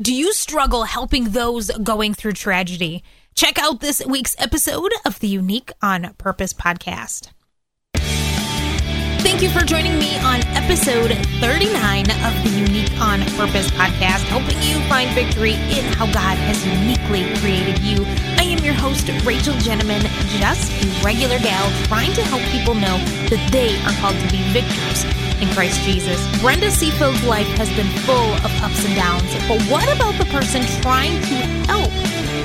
Do you struggle helping those going through tragedy? Check out this week's episode of the Unique on Purpose podcast. Thank you for joining me on episode 39 of the Unique on Purpose podcast, helping you find victory in how God has uniquely created you. I am your host, Rachel Gentleman, just a regular gal trying to help people know that they are called to be victors in Christ Jesus. Brenda Seafield's life has been full of ups and downs, but what about the person trying to help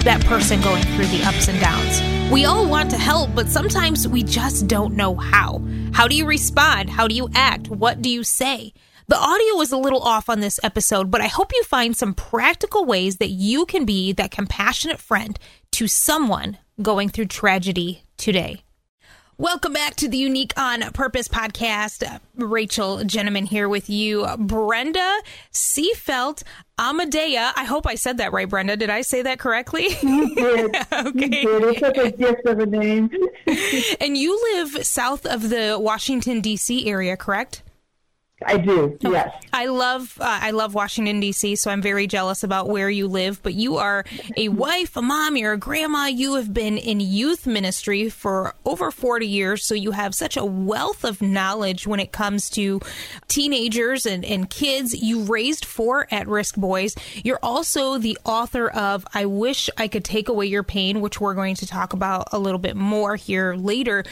that person going through the ups and downs? We all want to help, but sometimes we just don't know how. How do you respond? How do you act? What do you say? The audio is a little off on this episode, but I hope you find some practical ways that you can be that compassionate friend to someone going through tragedy today. Welcome back to the Unique on Purpose podcast. Rachel Gentleman here with you. Brenda Seafelt Amadea. I hope I said that right, Brenda. Did I say that correctly? You did. okay. You did. It's such a gift of a name. and you live south of the Washington, D.C. area, correct? I do. Oh, yes. I love uh, I love Washington D.C. So I'm very jealous about where you live. But you are a wife, a mom, you're a grandma. You have been in youth ministry for over 40 years, so you have such a wealth of knowledge when it comes to teenagers and, and kids. You raised four at-risk boys. You're also the author of "I Wish I Could Take Away Your Pain," which we're going to talk about a little bit more here later.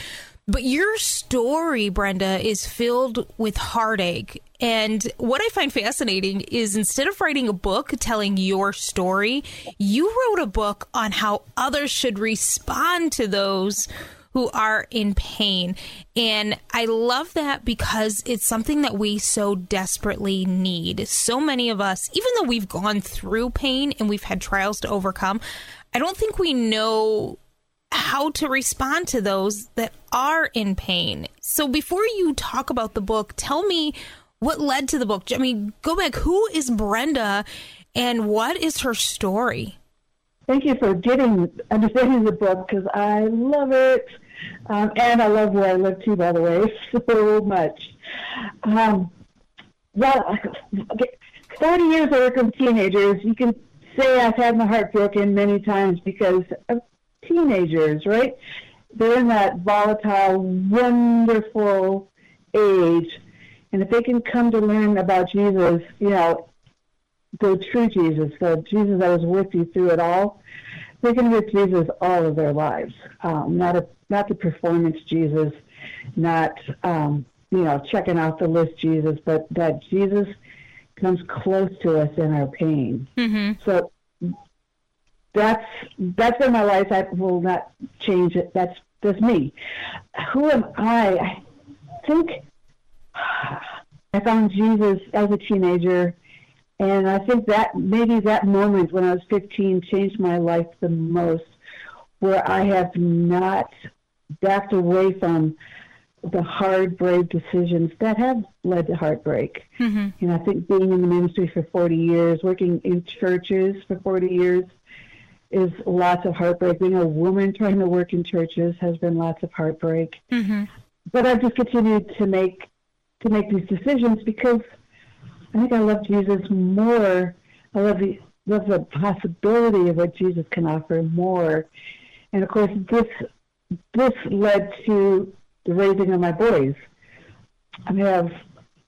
But your story, Brenda, is filled with heartache. And what I find fascinating is instead of writing a book telling your story, you wrote a book on how others should respond to those who are in pain. And I love that because it's something that we so desperately need. So many of us, even though we've gone through pain and we've had trials to overcome, I don't think we know how to respond to those that are in pain. So before you talk about the book, tell me what led to the book. I mean, go back. Who is Brenda and what is her story? Thank you for getting understanding the book because I love it. Um, and I love where I live too, by the way, so much. Um, well, 30 years of working with teenagers, you can say I've had my heart broken many times because teenagers, right? They're in that volatile, wonderful age. And if they can come to learn about Jesus, you know, the true Jesus, the Jesus that was with you through it all, they can with Jesus all of their lives. Um, not a not the performance Jesus, not um, you know checking out the list Jesus, but that Jesus comes close to us in our pain. Mm-hmm. So that's that's been my life. I will not change it. That's that's me. Who am I? I think I found Jesus as a teenager, and I think that maybe that moment when I was 15 changed my life the most, where I have not backed away from the hard, brave decisions that have led to heartbreak. Mm-hmm. And I think being in the ministry for 40 years, working in churches for 40 years, is lots of heartbreak. Being a woman trying to work in churches has been lots of heartbreak. Mm-hmm. But I've just continued to make to make these decisions because I think I love Jesus more. I love the love the possibility of what Jesus can offer more. And of course, this this led to the raising of my boys. I have,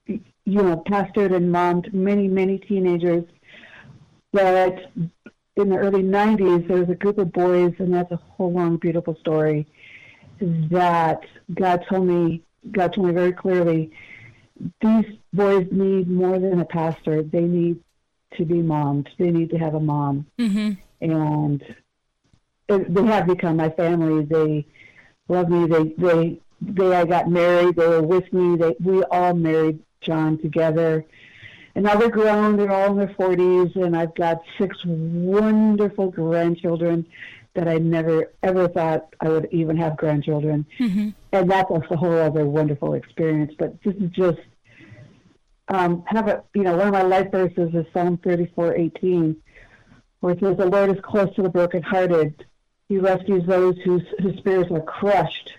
you know, pastored and mommed many, many teenagers that in the early 90s, there was a group of boys, and that's a whole long, beautiful story, that God told me, God told me very clearly, these boys need more than a pastor. They need to be moms. They need to have a mom. Mm-hmm. And they have become my family. They love me. They, they, they, I got married. They were with me. They, we all married John together and now they're grown, they're all in their 40s, and I've got six wonderful grandchildren that I never ever thought I would even have grandchildren. Mm-hmm. And that's a whole other wonderful experience. But this is just um, have a you know one of my life verses is Psalm 34:18, where it says, "The Lord is close to the brokenhearted; He rescues those whose whose spirits are crushed."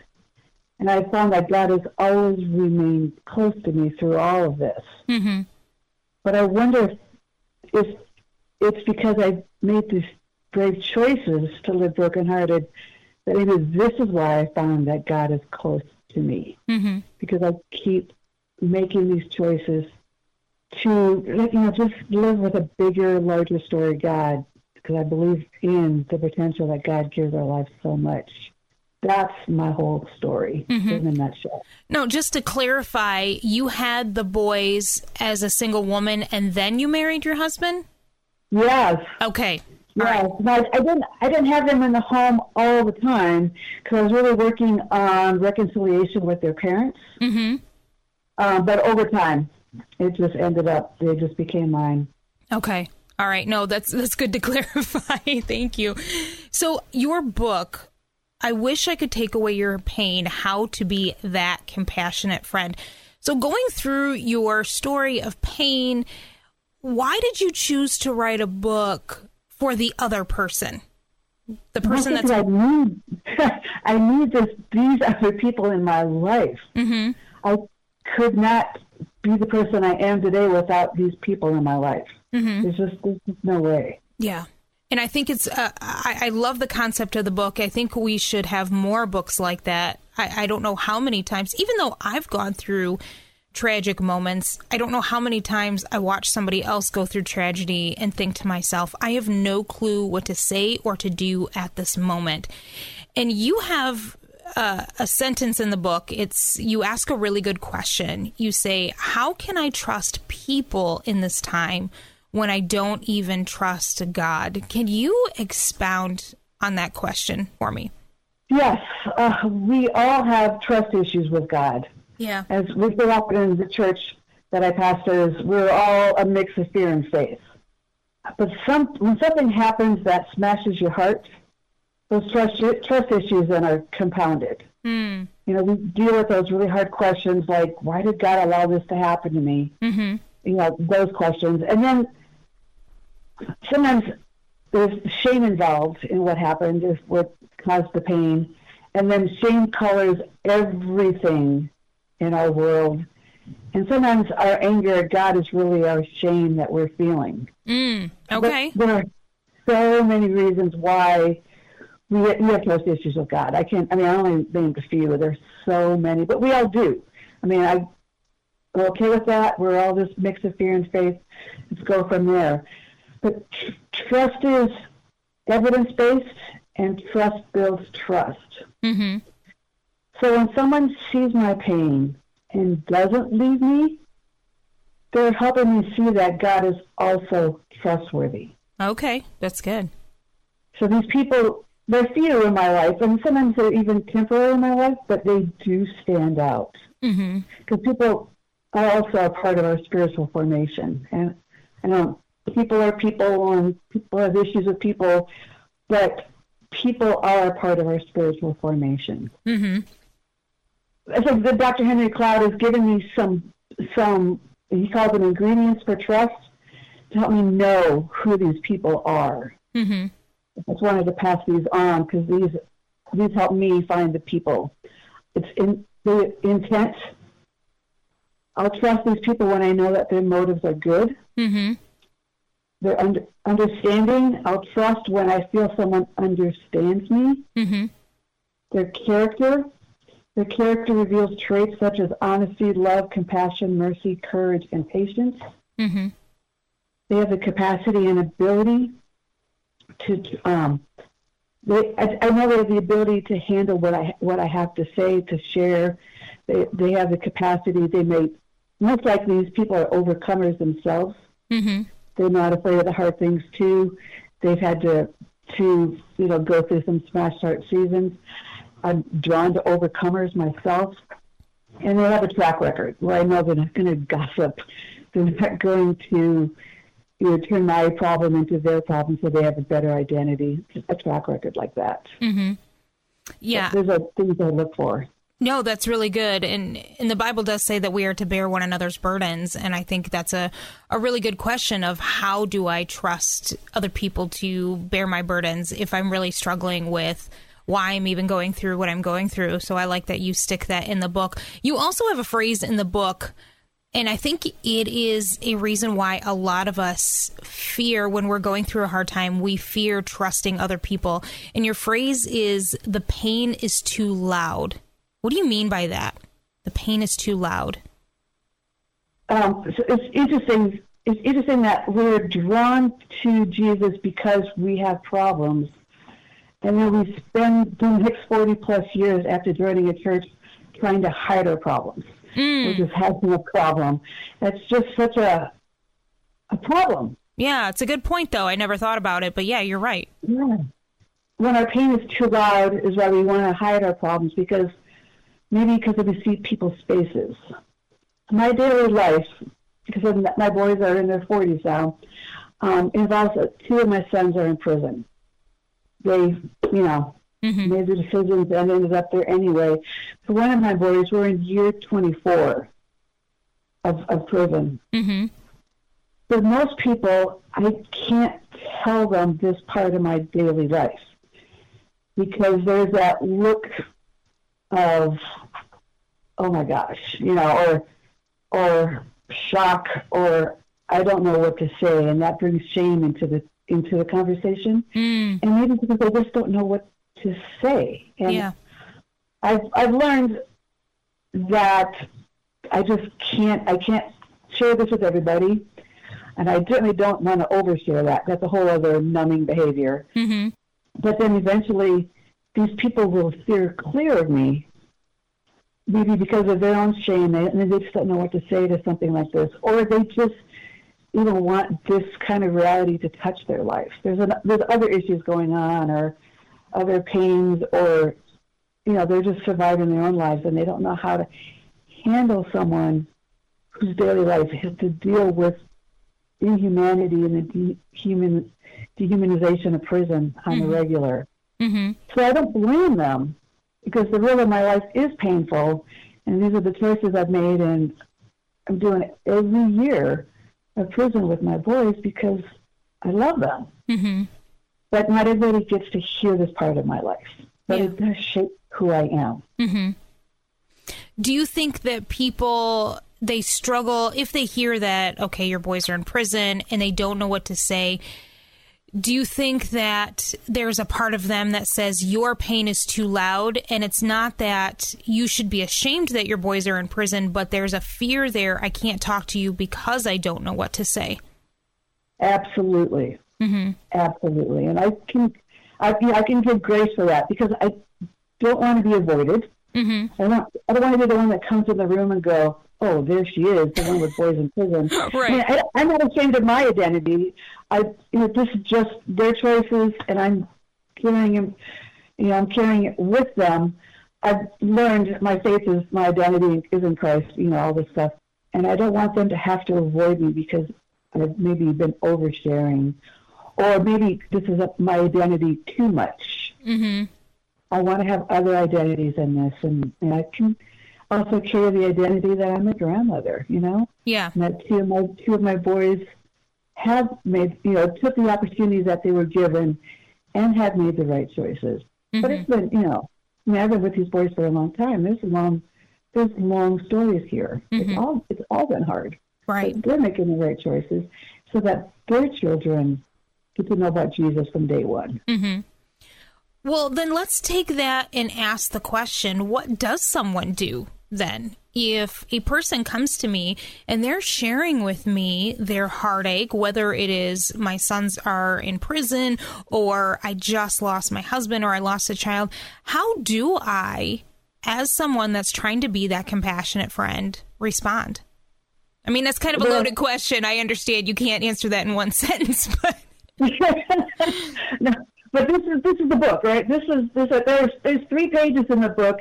And I found that God has always remained close to me through all of this. Mm-hmm. But I wonder if, it's because I made these brave choices to live brokenhearted that maybe this is why I found that God is close to me Mm-hmm. because I keep making these choices to you know just live with a bigger, larger story God because I believe in the potential that God gives our lives so much. That's my whole story in a nutshell. No, just to clarify, you had the boys as a single woman and then you married your husband? Yes, Okay. Yes. right. I, didn't. I didn't have them in the home all the time because I was really working on reconciliation with their parents. Mm-hmm. Um, but over time, it just ended up. They just became mine. Okay. All right. No, that's that's good to clarify. Thank you. So, your book, I wish I could take away your pain, how to be that compassionate friend. So, going through your story of pain, why did you choose to write a book for the other person? The person that's I need. I need this. These other people in my life. hmm I could not be the person I am today without these people in my life. hmm There's just there's just no way. Yeah. And I think it's, uh, I, I love the concept of the book. I think we should have more books like that. I, I don't know how many times, even though I've gone through tragic moments, I don't know how many times I watch somebody else go through tragedy and think to myself, I have no clue what to say or to do at this moment. And you have uh, a sentence in the book. It's you ask a really good question. You say, "How can I trust people in this time when I don't even trust God?" Can you expound on that question for me? Yes, uh, we all have trust issues with God. Yeah. As we grew up in the church that I pastors, we're all a mix of fear and faith. But some, when something happens that smashes your heart, those trust, trust issues then are compounded. Hmm. You know, we deal with those really hard questions like, why did God allow this to happen to me? Mm-hmm. You know, those questions. And then sometimes there's shame involved in what happened, is what caused the pain. And then shame colors everything in our world. And sometimes our anger at God is really our shame that we're feeling. Mm. But Okay. there are so many reasons why we, we have trust issues with God. I can't, I mean, I only named a few. There's so many, but we all do. I mean, I, we're okay with that. We're all this mix of fear and faith. Let's go from there. But tr- trust is evidence based, and trust builds trust. Mm-hmm. So when someone sees my pain and doesn't leave me, they're helping me see that God is also trustworthy. Okay. That's good. So these people, they're few in my life, and sometimes they're even temporary in my life, but they do stand out. Mm-hmm. Because people are also a part of our spiritual formation. And I know people are people, and people have issues with people, but people are a part of our spiritual formation. Mm-hmm. so the Dr. Henry Cloud has given me some some he calls them ingredients for trust to help me know who these people are. Mm-hmm. I just wanted to pass these on because these these help me find the people. It's in the intent. I'll trust these people when I know that their motives are good. Mm-hmm. Their under, understanding. I'll trust when I feel someone understands me. Mm-hmm. Their character. Their character reveals traits such as honesty, love, compassion, mercy, courage, and patience. Mm-hmm. They have the capacity and ability to. Um, they, I, I know they have the ability to handle what I what I have to say to share. They they have the capacity. They may most likely these people are overcomers themselves. Mm-hmm. They're not afraid of the hard things too. They've had to to you know go through some smash start seasons. I'm drawn to overcomers myself, and they have a track record where I know they're not going to gossip. They're not going to you know, turn my problem into their problem, so they have a better identity. A track record like that. Mm-hmm. Yeah. Those are things I look for. No, that's really good. And and the Bible does say that we are to bear one another's burdens. And I think that's a, a really good question of how do I trust other people to bear my burdens if I'm really struggling with why I'm even going through what I'm going through. So I like that you stick that in the book. You also have a phrase in the book And I think it is a reason why a lot of us fear when we're going through a hard time, we fear trusting other people. And your phrase is the pain is too loud. What do you mean by that? The pain is too loud. Um, so it's interesting. It's interesting that we're drawn to Jesus because we have problems, and then we spend the next forty plus years after joining a church trying to hide our problems. Mm. We're just having a problem. That's just such a a problem. Yeah, it's a good point though. I never thought about it, but yeah, you're right. Yeah. When our pain is too loud is why we want to hide our problems because maybe because we see people's faces. My daily life, because my boys are in their 40s now, um, involves uh, two of my sons are in prison. They, you know, mm-hmm. made the decisions and ended up there anyway. For one of my boys, we're in year 24 of, of prison. Mm-hmm. For most people, I can't tell them this part of my daily life because there's that look of, oh my gosh, you know, or or shock or I don't know what to say, and that brings shame into the into the conversation. Mm. And maybe because they just don't know what to say. And yeah. I've I've learned that I just can't I can't share this with everybody, and I certainly don't want to overshare that. That's a whole other numbing behavior. Mm-hmm. But then eventually, these people will steer clear of me, maybe because of their own shame, and they just don't know what to say to something like this, or they just even want this kind of reality to touch their life. There's an, there's other issues going on, or other pains or you know they're just surviving their own lives and they don't know how to handle someone whose daily life has to deal with inhumanity and the dehuman, dehumanization of prison on mm-hmm. the regular. Mm-hmm. So I don't blame them because the real of my life is painful, and these are the choices I've made, and I'm doing it every year of prison with my boys because I love them. Mm-hmm but not everybody gets to hear this part of my life. But yeah. it does shape who I am. Mm-hmm. Do you think that people they struggle if they hear that okay, your boys are in prison and they don't know what to say? Do you think that there's a part of them that says your pain is too loud and it's not that you should be ashamed that your boys are in prison, but there's a fear there I can't talk to you because I don't know what to say? Absolutely. Mm-hmm. Absolutely, and I can, I, I can give grace for that because I don't want to be avoided. Mm-hmm. I don't, I don't want to be the one that comes in the room and go, "Oh, there she is, the one with boys in prison." right. I, am not ashamed of my identity. I, you know, this is just their choices, and I'm carrying them. You know, I'm carrying it with them. I've learned my faith is my identity is in Christ. You know, all this stuff, and I don't want them to have to avoid me because I've maybe been oversharing or maybe this is my identity too much. Mm-hmm. I want to have other identities in this, and, and I can also carry the identity that I'm a grandmother. You know, yeah. And that two of my two of my boys have made, you know, took the opportunities that they were given, and have made the right choices. Mm-hmm. But it's been, you know, I mean, I've been with these boys for a long time. There's long, there's long stories here. Mm-hmm. It's all, it's all been hard. Right. But they're making the right choices so that their children get to know about Jesus from day one. Mm-hmm. Well, then let's take that and ask the question what does someone do then? If a person comes to me and they're sharing with me their heartache, whether it is my sons are in prison or I just lost my husband or I lost a child, how do I, as someone that's trying to be that compassionate friend, respond? I mean, that's kind of a loaded question. I understand you can't answer that in one sentence, but no, but this is this is the book, right? This is this. There's there's three pages in the book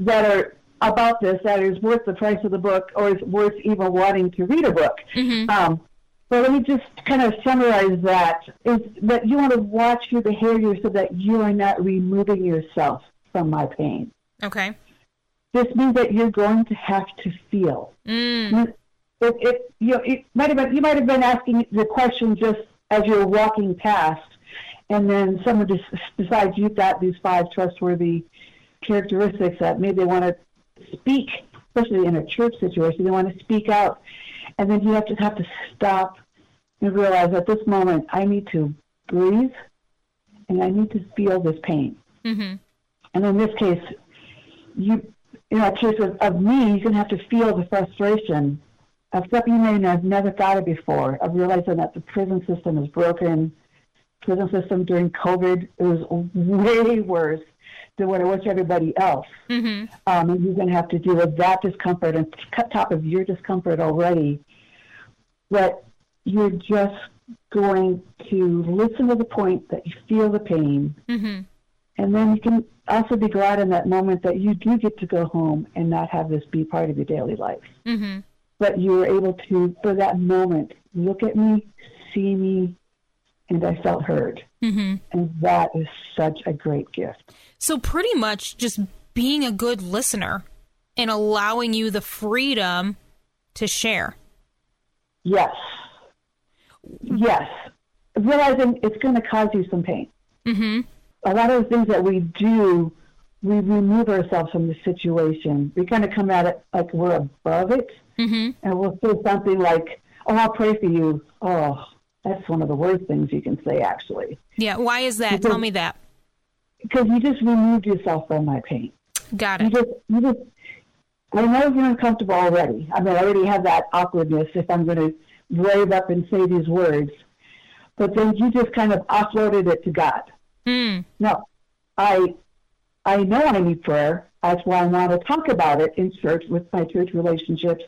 that are about this that is worth the price of the book, or is worth even wanting to read a book. Mm-hmm. Um, but let me just kind of summarize that: is that you want to watch your behavior so that you are not removing yourself from my pain. Okay. This means that you're going to have to feel. Mm. It, it, you, know, it might have been, you might have been asking the question just as you're walking past, and then someone just decides you've got these five trustworthy characteristics that maybe they want to speak especially in a church situation, they want to speak out, and then you have to have to stop and realize at this moment I need to breathe and I need to feel this pain. Mm-hmm. And in this case, you in that case of, of me, you're gonna have to feel the frustration of something you may have never thought of before, of realizing that the prison system is broken. Prison system during COVID it was way worse than what it was for everybody else. Mm-hmm. Um, and you're going to have to deal with that discomfort and cut top of your discomfort already. But you're just going to listen to the point that you feel the pain. Mm-hmm. And then you can also be glad in that moment that you do get to go home and not have this be part of your daily life. Mm-hmm. But you were able to, for that moment, look at me, see me, and I felt heard. Mm-hmm. And that is such a great gift. So pretty much just being a good listener and allowing you the freedom to share. Yes. Yes. Realizing it's going to cause you some pain. Mm-hmm. A lot of the things that we do, we remove ourselves from the situation. We kind of come at it like we're above it, Mm-hmm. and we'll say something like, "Oh, I'll pray for you." Oh, that's one of the worst things you can say, actually, Yeah. Why is that? Tell me that. because you just removed yourself from my pain. Got You it. just, you just. I know you're uncomfortable already. I mean, I already have that awkwardness if I'm going to brave up and say these words, but then you just kind of offloaded it to God. Mm. No, I I know I need prayer. That's why I want to talk about it in church with my church relationships.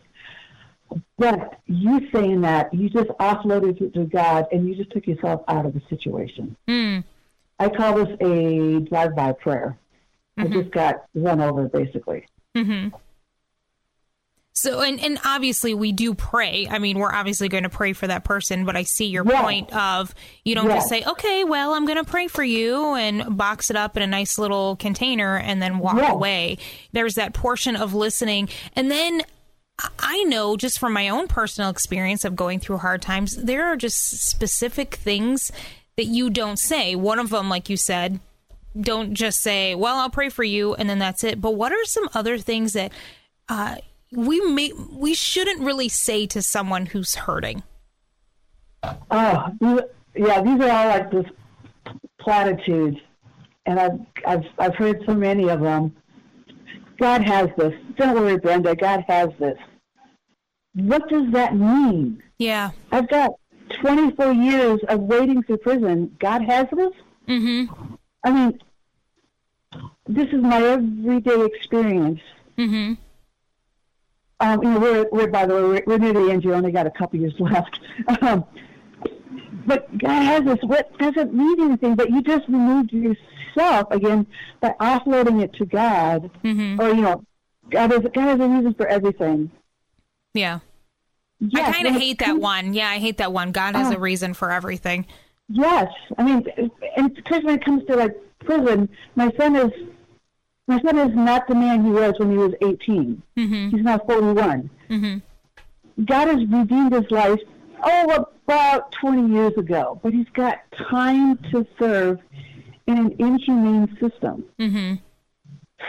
But you saying that, you just offloaded it to God and you just took yourself out of the situation. Mm. I call this a drive-by prayer. I just got run over, basically. Mm-hmm. So, and, and obviously we do pray. I mean, we're obviously going to pray for that person, but I see your Yeah. point of you don't Yeah. just say, okay, well, I'm going to pray for you and box it up in a nice little container and then walk Yeah. away. There's that portion of listening. And then I- know just from my own personal experience of going through hard times, there are just specific things that you don't say. One of them, like you said, don't just say, "Well, I'll pray for you," and then that's it. But what are some other things that uh, we may we shouldn't really say to someone who's hurting? Oh, yeah, these are all like this platitudes, and I've I've I've heard so many of them. God has this. Don't worry, Brenda. God has this. What does that mean? Yeah. I've got 24 years of waiting through prison. God has this. Mm-hmm. I mean, this is my everyday experience. Mm-hmm. Um, you know, we're, we're by the way, we're, we're near the end. You only got a couple years left. Um, but God has this. What doesn't mean anything, but you just removed yourself again by offloading it to God, Mm-hmm. or you know, God is God has a reason for everything. Yeah. Yes, I kind of hate that one. Yeah, I hate that one. God has Oh. a reason for everything. Yes, I mean, and especially when it comes to like prison, my son is my son is not the man he was when he was 18. Mm-hmm. He's now 41. Mm-hmm. God has redeemed his life, oh, about 20 years ago, but he's got time to serve in an inhumane system. Mm-hmm.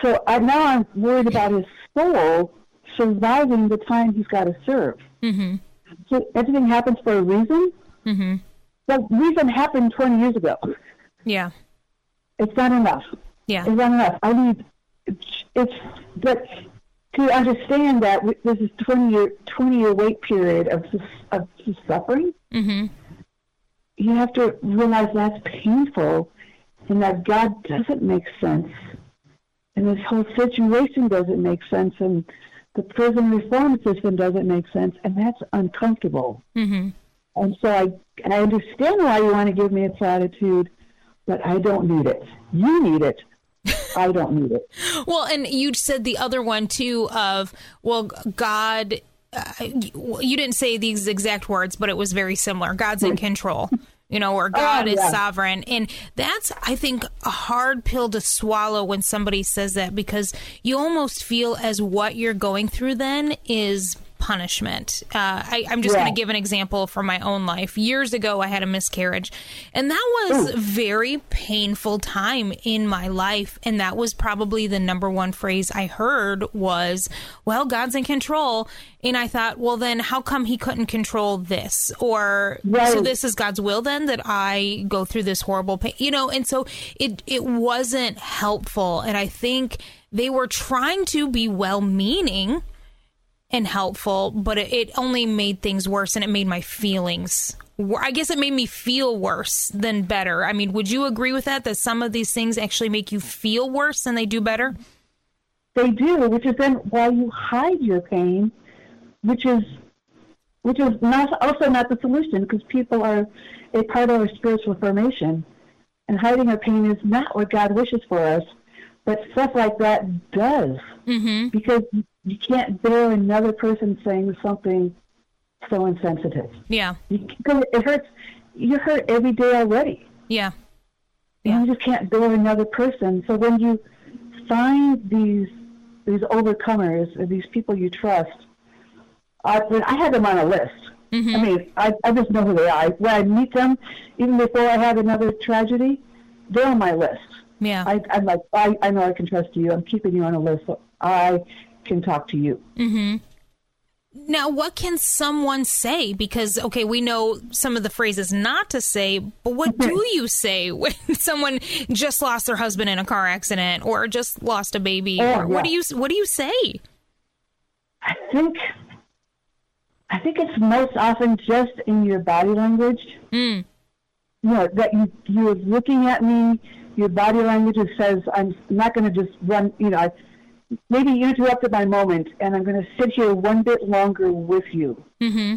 So I, now I'm worried about his soul surviving the time he's got to serve. Mm-hmm. So everything happens for a reason. Mm-hmm. The reason happened 20 years ago. Yeah. It's not enough. Yeah. It's not enough. I need it's, it's but to understand that this is 20 year 20 year wait period of of suffering. Mm-hmm. You have to realize that's painful, and that God doesn't make sense, and this whole situation doesn't make sense, and the prison reform system doesn't make sense, and that's uncomfortable. Mm-hmm. And so I I understand why you want to give me a platitude, but I don't need it. You need it. I don't need it. Well, and you said the other one too of well, God. Uh, you didn't say these exact words, but it was very similar. God's in control, you know, or God is yeah. sovereign, and that's I think a hard pill to swallow when somebody says that because you almost feel as what you're going through then is punishment. Uh, I, am just going to give an example from my own life. Years ago, I had a miscarriage, and that was a very painful time in my life. And that was probably the number one phrase I heard was, "Well, God's in control." And I thought, well, then how come He couldn't control this? Or so this is God's will then that I go through this horrible pain, you know? And so it it wasn't helpful, and I think they were trying to be well-meaning and helpful, but it, it only made things worse and it made my feelings. wor- I guess it made me feel worse than better. I mean, would you agree with that? That some of these things actually make you feel worse than they do better? They do, which is then why you hide your pain, which is which is not also not the solution because people are a part of our spiritual formation, and hiding our pain is not what God wishes for us. But stuff like that does, mm-hmm. because you can't bear another person saying something so insensitive. Yeah, Because it hurts. You're hurt every day already. yeah, and you just can't bear another person. So when you find these these overcomers, these people you trust, I, I had them on a list. Mm-hmm. I mean, I, I just know who they are. When I meet them, even before I have another tragedy, they're on my list. yeah. I, I'm like, I, I know I can trust you. I'm keeping you on a list, so I can talk to you. Mm-hmm. Now, what can someone say? Because, okay, we know some of the phrases not to say, but what do you say when someone just lost their husband in a car accident or just lost a baby? Oh, or what do you what do you say? I think I think it's most often just in your body language. Mm. You know, that you you're looking at me, your body language says I'm not gonna just run you know, I, maybe you interrupted my moment and I'm gonna sit here one bit longer with you. Mm-hmm.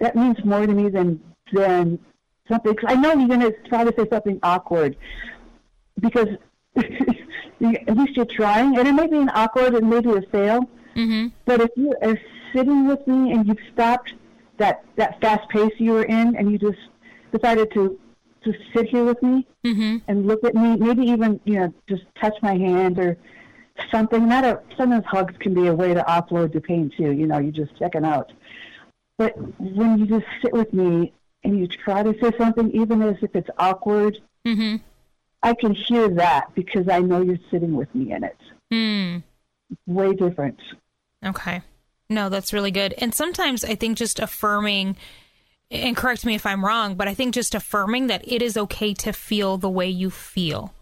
That means more to me than than something 'cause I know you're gonna try to say something awkward because at least you're trying, and it may be an awkward, and maybe a fail. Mm-hmm. But if you are sitting with me and you've stopped that that fast pace you were in, and you just decided to to sit here with me and look at me, maybe even you know just touch my hand or something. Not a sometimes hugs can be a way to offload the pain too. You know, you're just checking out. But when you just sit with me and you try to say something, even as if it's awkward, I can hear that because I know you're sitting with me in it. Hmm. Way different. Okay. No, that's really good. And sometimes I think just affirming, and correct me if I'm wrong, but I think just affirming that it is okay to feel the way you feel.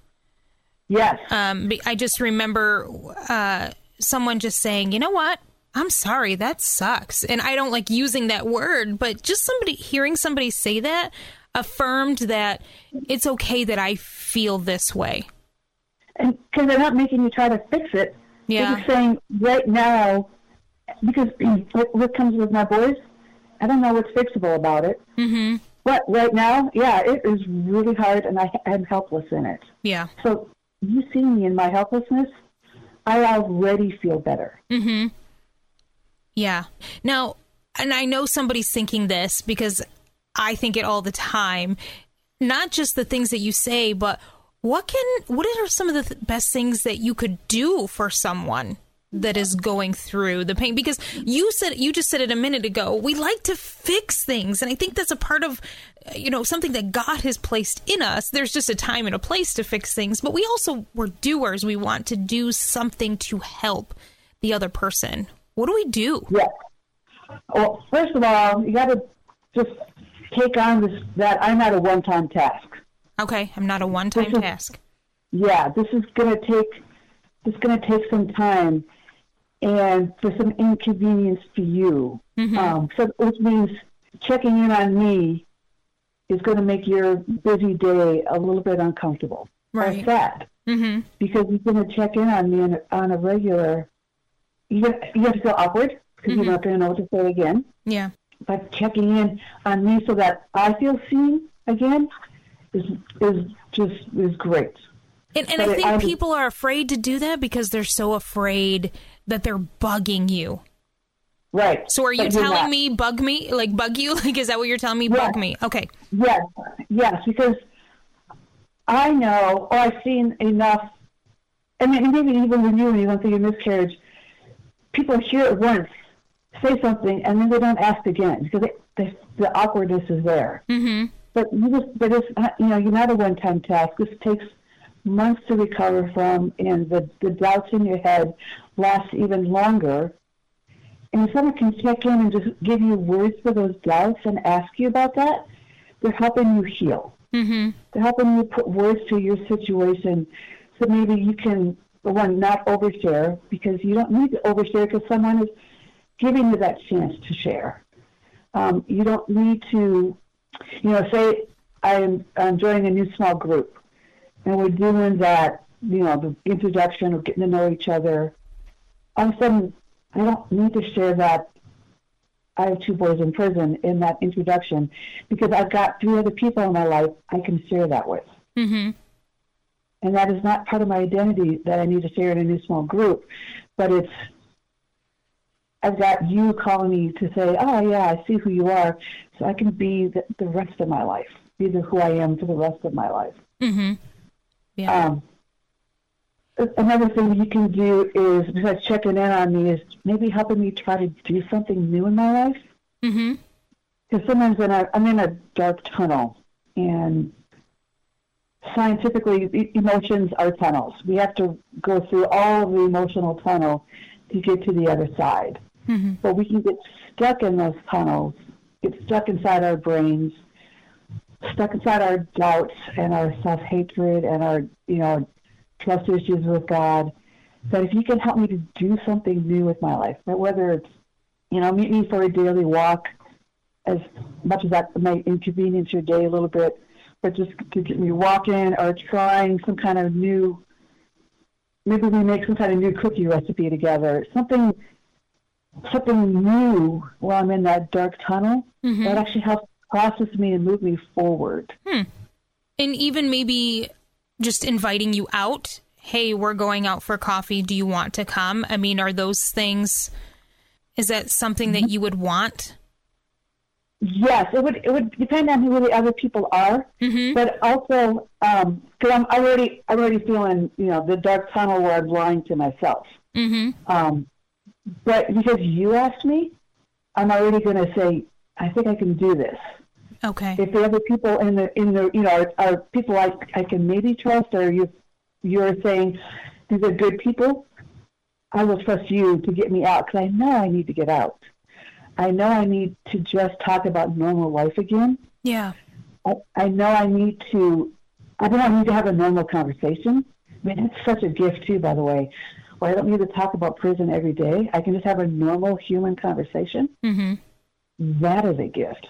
Yes. Um, I just remember uh, someone just saying, you know what? I'm sorry, that sucks. And I don't like using that word, but just somebody hearing somebody say that affirmed that it's okay that I feel this way. and because they're not making you try to fix it. Yeah. They're just saying right now, because what, what comes with my boys, I don't know what's fixable about it. Mm-hmm. But right now, yeah, it is really hard, and I am helpless in it. Yeah. So you see me in my helplessness, I already feel better. Mm-hmm. Yeah. Now, and I know somebody's thinking this because I think it all the time. Not just the things that you say, but what can what are some of the th- best things that you could do for someone that is going through the pain. Because you said you just said it a minute ago we like to fix things. And i think that's a part of you know something that god has placed in us. There's just a time and a place to fix things but we also we're doers. We want to do something to help the other person. What do we do? Yes. Well, first of all, you got to just take on this that I'm not a one-time task. okay i'm not a one-time is- task. Yeah, this is going to take it's going to take some time and for some inconvenience for you. Um, so which means checking in on me is going to make your busy day a little bit uncomfortable Right. or sad mm-hmm because you're going to check in on me on a, on a regular. You you have to feel awkward because you're not going to know what to say again. yeah But checking in on me so that I feel seen again is is just is great. And, and I think I people are afraid to do that because they're so afraid that they're bugging you. Right. So are you But telling me bug me? Like bug you? Like is that what you're telling me? Yeah. Bug me. Okay. Yes, yes, because I know, or I've seen enough, and maybe even when you when you went through your miscarriage, people hear it once, say something and then they don't ask again because they, they, the awkwardness is there. Mm-hmm. But you just, but it's not, you know, you're not a one-time task. This takes months to recover from, and the the doubts in your head last even longer. And if someone can check in and just give you words for those doubts and ask you about that, they're helping you heal. Mm-hmm. They're helping you put words to your situation, so maybe you can, for one, not overshare because you don't need to overshare because someone is giving you that chance to share. Um, you don't need to, you know, say I'm, I'm joining a new small group and we're doing that, you know, the introduction of getting to know each other. All of a sudden, I don't need to share that I have two boys in prison in that introduction because I've got three other people in my life I can share that with. Mm-hmm. And that is not part of my identity that I need to share in a new small group, but it's I've got you calling me to say, oh, yeah, I see who you are, so I can be the, the rest of my life, be the who I am for the rest of my life. Mm-hmm. Yeah. Um, another thing you can do is, besides checking in on me, is maybe helping me try to do something new in my life. mm-hmm. Because sometimes when I, I'm in a dark tunnel, and scientifically, emotions are tunnels. We have to go through all of the emotional tunnel to get to the other side. Mm-hmm. But we can get stuck in those tunnels, get stuck inside our brains, stuck inside our doubts and our self hatred and our, you know, trust issues with God. That if you can help me to do something new with my life, that whether it's, you know, meet me for a daily walk, as much as that may inconvenience your day a little bit, but just to get me walking or trying some kind of new, maybe we make some kind of new cookie recipe together, something, something new while I'm in that dark tunnel Mhm. that actually helps process me and move me forward. And even maybe just inviting you out. Hey, we're going out for coffee. Do you want to come? I mean, are those things? Is that something that you would want? Yes, it would. It would depend on who the other people are, Mm-hmm. but also because I'm already, I'm already feeling, you know, the dark tunnel where I'm lying to myself. Mm-hmm. Um, but because you asked me, I'm already going to say, I think I can do this. Okay. If the other people in the in the you know are, are people I I can maybe trust, or you you're saying these are good people, I will trust you to get me out because I know I need to get out. I know I need to just talk about normal life again. Yeah. I, I know I need to. I know I need to have a normal conversation. I mean, it's such a gift too, by the way. Where I don't need to talk about prison every day. I can just have a normal human conversation. Mm-hmm. That is a gift.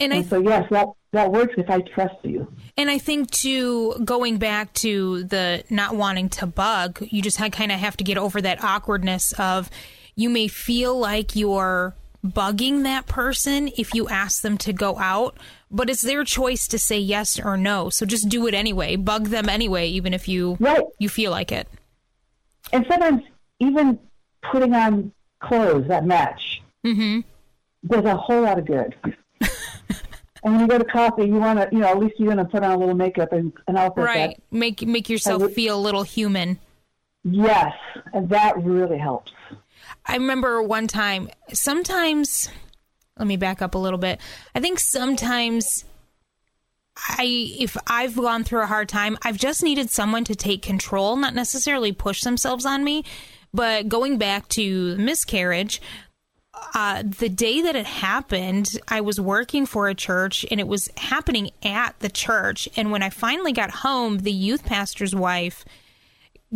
And I And so yes, that that works if I trust you. And I think too, going back to the not wanting to bug, you just kind of have to get over that awkwardness of you may feel like you're bugging that person if you ask them to go out, but it's their choice to say yes or no. So just do it anyway. Bug them anyway, even if you Right. you feel like it. And sometimes even putting on clothes that match Mm-hmm. does a whole lot of good. And when you go to coffee, you want to, you know, at least you're going to put on a little makeup and an outfit. Right. Make make yourself feel a little human. Yes, and that really helps. I remember one time, sometimes, let me back up a little bit. I think sometimes I, if I've gone through a hard time, I've just needed someone to take control, not necessarily push themselves on me. But going back to miscarriage, uh, the day that it happened, I was working for a church and it was happening at the church. And when I finally got home, the youth pastor's wife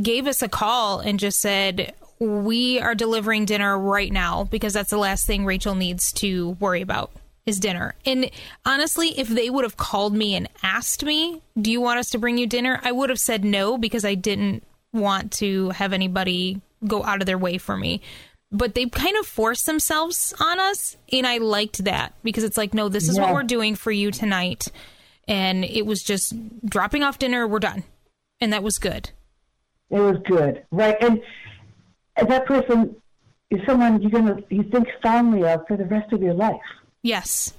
gave us a call and just said, We are delivering dinner right now because that's the last thing Rachel needs to worry about is dinner. And honestly, if they would have called me and asked me, Do you want us to bring you dinner? I would have said no because I didn't want to have anybody go out of their way for me. But they kind of forced themselves on us. And I liked that because it's like, No, this is what we're doing for you tonight. And it was just dropping off dinner, we're done. And that was good. It was good, right? And, and that person is someone you're gonna you think fondly of for the rest of your life. Yes.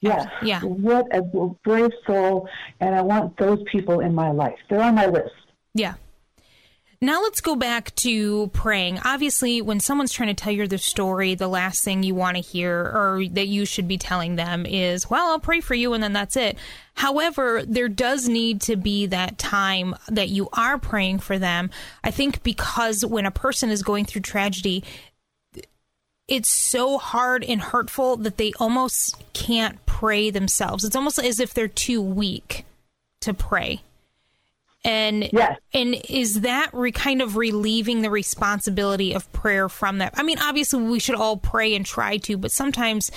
Yes. Yeah. What a brave soul, and I want those people in my life. They're on my list. Yeah. Now let's go back to praying. Obviously, when someone's trying to tell you their story, the last thing you want to hear or that you should be telling them is, well, I'll pray for you and then that's it. However, there does need to be that time that you are praying for them. I think because when a person is going through tragedy, it's so hard and hurtful that they almost can't pray themselves. It's almost as if they're too weak to pray. And yes. and is that re- kind of relieving the responsibility of prayer from that? I mean, obviously we should all pray and try to, but sometimes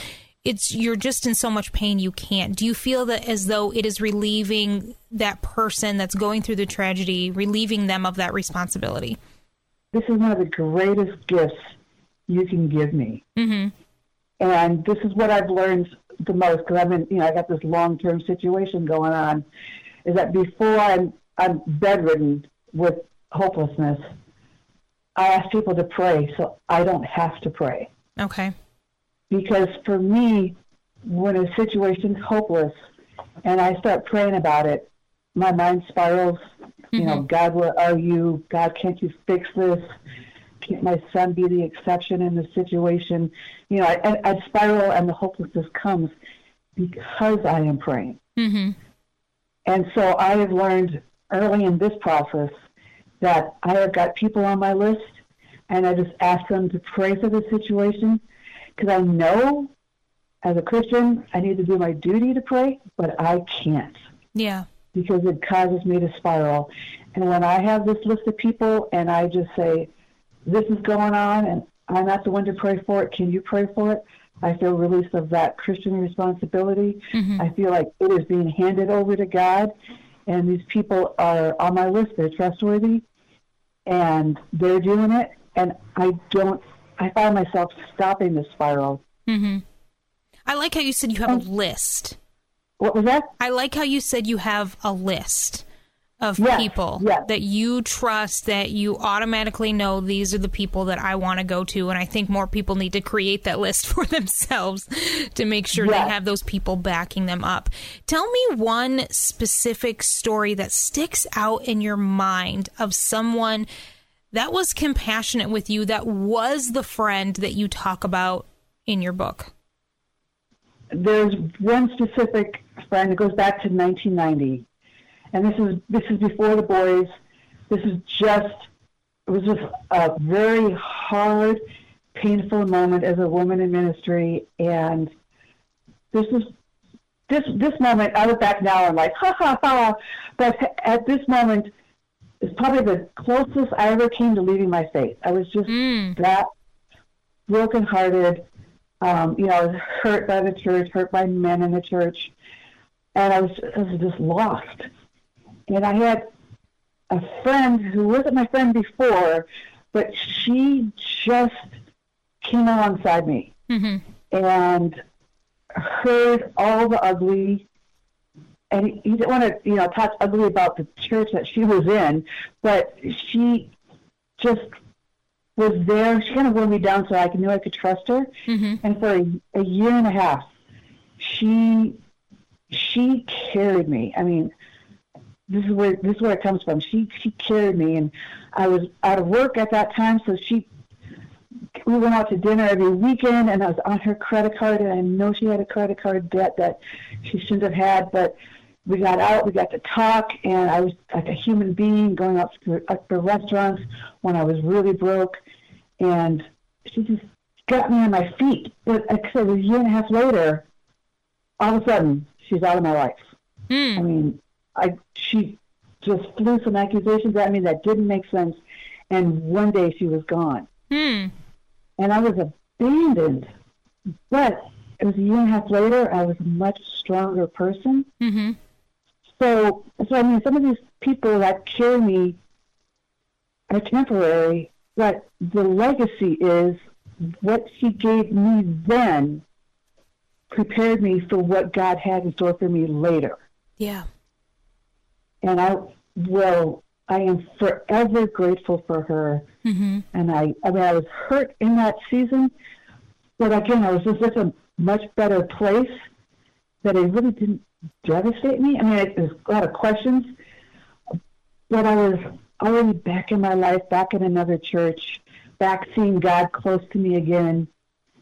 it's you're just in so much pain you can't. Do you feel that as though it is relieving that person that's going through the tragedy, relieving them of that responsibility? This is one of the greatest gifts you can give me. Mm-hmm. And this is what I've learned the most because I've been, you know, I got this long term situation going on. Is that before I'm I'm bedridden with hopelessness, I ask people to pray so I don't have to pray. Okay. Because for me, when a situation's hopeless and I start praying about it, my mind spirals. Mm-hmm. You know, mm-hmm. God, where are you? God, can't you fix this? Can't my son be the exception in the situation? You know, I, I spiral and the hopelessness comes because I am praying. Mm-hmm. And so I have learned early in this process that I have got people on my list and I just ask them to pray for the situation because I know as a Christian I need to do my duty to pray, but I can't. Yeah. Because it causes me to spiral. And when I have this list of people and I just say, this is going on and I'm not the one to pray for it, can you pray for it? I feel release of that Christian responsibility. Mm-hmm. I feel like it is being handed over to God and these people are on my list. They're trustworthy, and they're doing it. And I don't. I find myself stopping the spiral. Mm-hmm. I like how you said you have a list. What was that? I like how you said you have a list of yes, people yes. that you trust that you automatically know these are the people that I want to go to and I think more people need to create that list for themselves to make sure yes. they have those people backing them up. Tell me one specific story that sticks out in your mind of someone that was compassionate with you that was the friend that you talk about in your book. There's one specific friend that goes back to 1990 and this is this is before the boys. This is just it was just a very hard, painful moment as a woman in ministry, and this is this this moment. I look back now and like ha ha ha, but at this moment, it's probably the closest I ever came to leaving my faith. I was just mm. that brokenhearted. Um, you know, I was hurt by the church, hurt by men in the church, and I was, I was just lost and I had a friend who wasn't my friend before, but she just came alongside me mm-hmm. and heard all the ugly. And he, didn't want to, you know, talk ugly about the church that she was in, but she just was there. She kind of wore me down so I knew I could trust her. Mm-hmm. And for a, a year and a half, she she carried me. I mean, this is where this is where it comes from. She she carried me, and I was out of work at that time, so she we went out to dinner every weekend, and I was on her credit card, and I know she had a credit card debt that she shouldn't have had, but we got out, we got to talk, and I was like a human being going out to, up to restaurants when I was really broke, and she just got me on my feet. But like I said, a year and a half later, all of a sudden, she's out of my life. Mm. I mean, I she just flew some accusations at me that didn't make sense, and one day she was gone. Hmm. And I was abandoned. But it was a year and a half later, I was a much stronger person. Mm-hmm. So, so I mean, some of these people that kill me are temporary, but the legacy is what she gave me then prepared me for what God had in store for me later. Yeah and I will. I am forever grateful for her. Mm-hmm. And I, I mean, I was hurt in that season, but again, I was just in a much better place that it really didn't devastate me. I mean, it, there's a lot of questions, but I was already back in my life, back in another church, back seeing God close to me again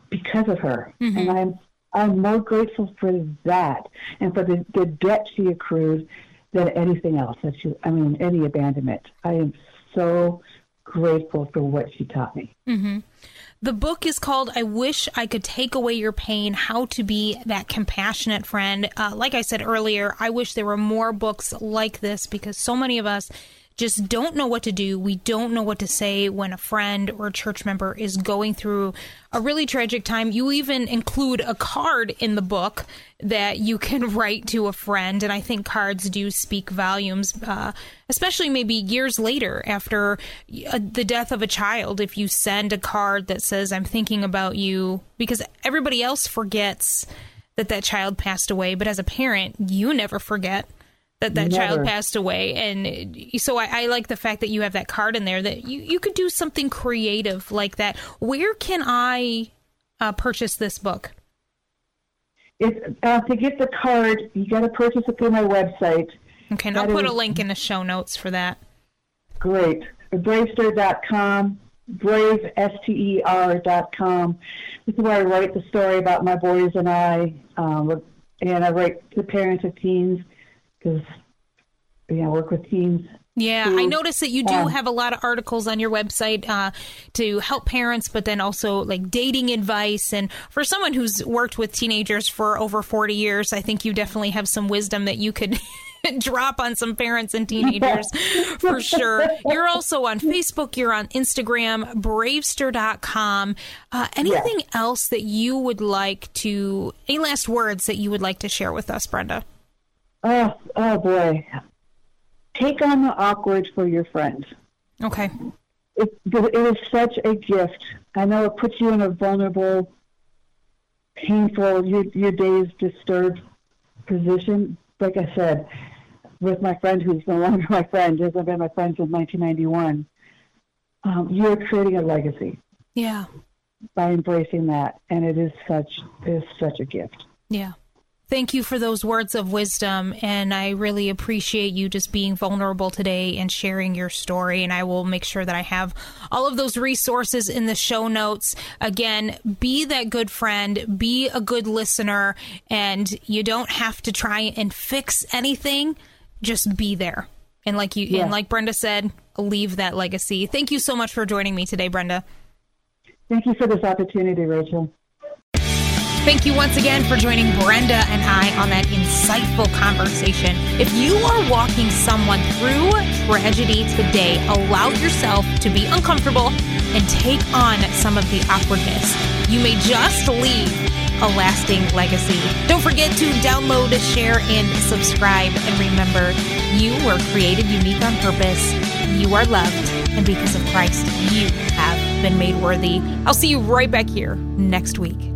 because of her. Mm-hmm. And I'm I'm more grateful for that and for the, the debt she accrued than anything else. That she, I mean, any abandonment. I am so grateful for what she taught me. Mm-hmm. The book is called I Wish I Could Take Away Your Pain How to Be That Compassionate Friend. Uh, like I said earlier, I wish there were more books like this because so many of us just don't know what to do. We don't know what to say when a friend or a church member is going through a really tragic time. You even include a card in the book that you can write to a friend. And I think cards do speak volumes, uh, especially maybe years later after uh, the death of a child. If you send a card that says, I'm thinking about you, because everybody else forgets that that child passed away. But as a parent, you never forget that that Never. child passed away. And so I, I, like the fact that you have that card in there that you, you could do something creative like that. Where can i uh, purchase this book? Uh, to get the card you got to purchase it through my website. Okay and i'll put is, a link in the show notes for that. Great. Bravester.com brave s-t-e-r.com this is where i write the story about my boys and i um, and i write the parents of teens because yeah, I work with teens. Yeah, I noticed that you do have a lot of articles on your website uh, to help parents, but then also like dating advice. And for someone who's worked with teenagers for over 40 years, I think you definitely have some wisdom that you could drop on some parents and teenagers for sure. You're also on Facebook, you're on Instagram, bravester.com. Uh, anything else that you would like to, any last words that you would like to share with us, Brenda? Oh, oh boy. Take on the awkward for your friends. Okay. It, it is such a gift. I know it puts you in a vulnerable, painful, your, your days disturbed position. Like I said, with my friend who's no longer my friend, hasn't been my friend since 1991, um, you're creating a legacy. Yeah. By embracing that. And it is such, it is such a gift. Yeah. Thank you for those words of wisdom. And I really appreciate you just being vulnerable today and sharing your story. And I will make sure that I have all of those resources in the show notes. Again, be that good friend, be a good listener, and you don't have to try and fix anything. Just be there. And like you, yeah. and like Brenda said, leave that legacy. Thank you so much for joining me today, Brenda. Thank you for this opportunity, Rachel. Thank you once again for joining Brenda and I on that insightful conversation. If you are walking someone through tragedy today, allow yourself to be uncomfortable and take on some of the awkwardness. You may just leave a lasting legacy. Don't forget to download, share, and subscribe. And remember, you were created unique on purpose. You are loved. And because of Christ, you have been made worthy. I'll see you right back here next week.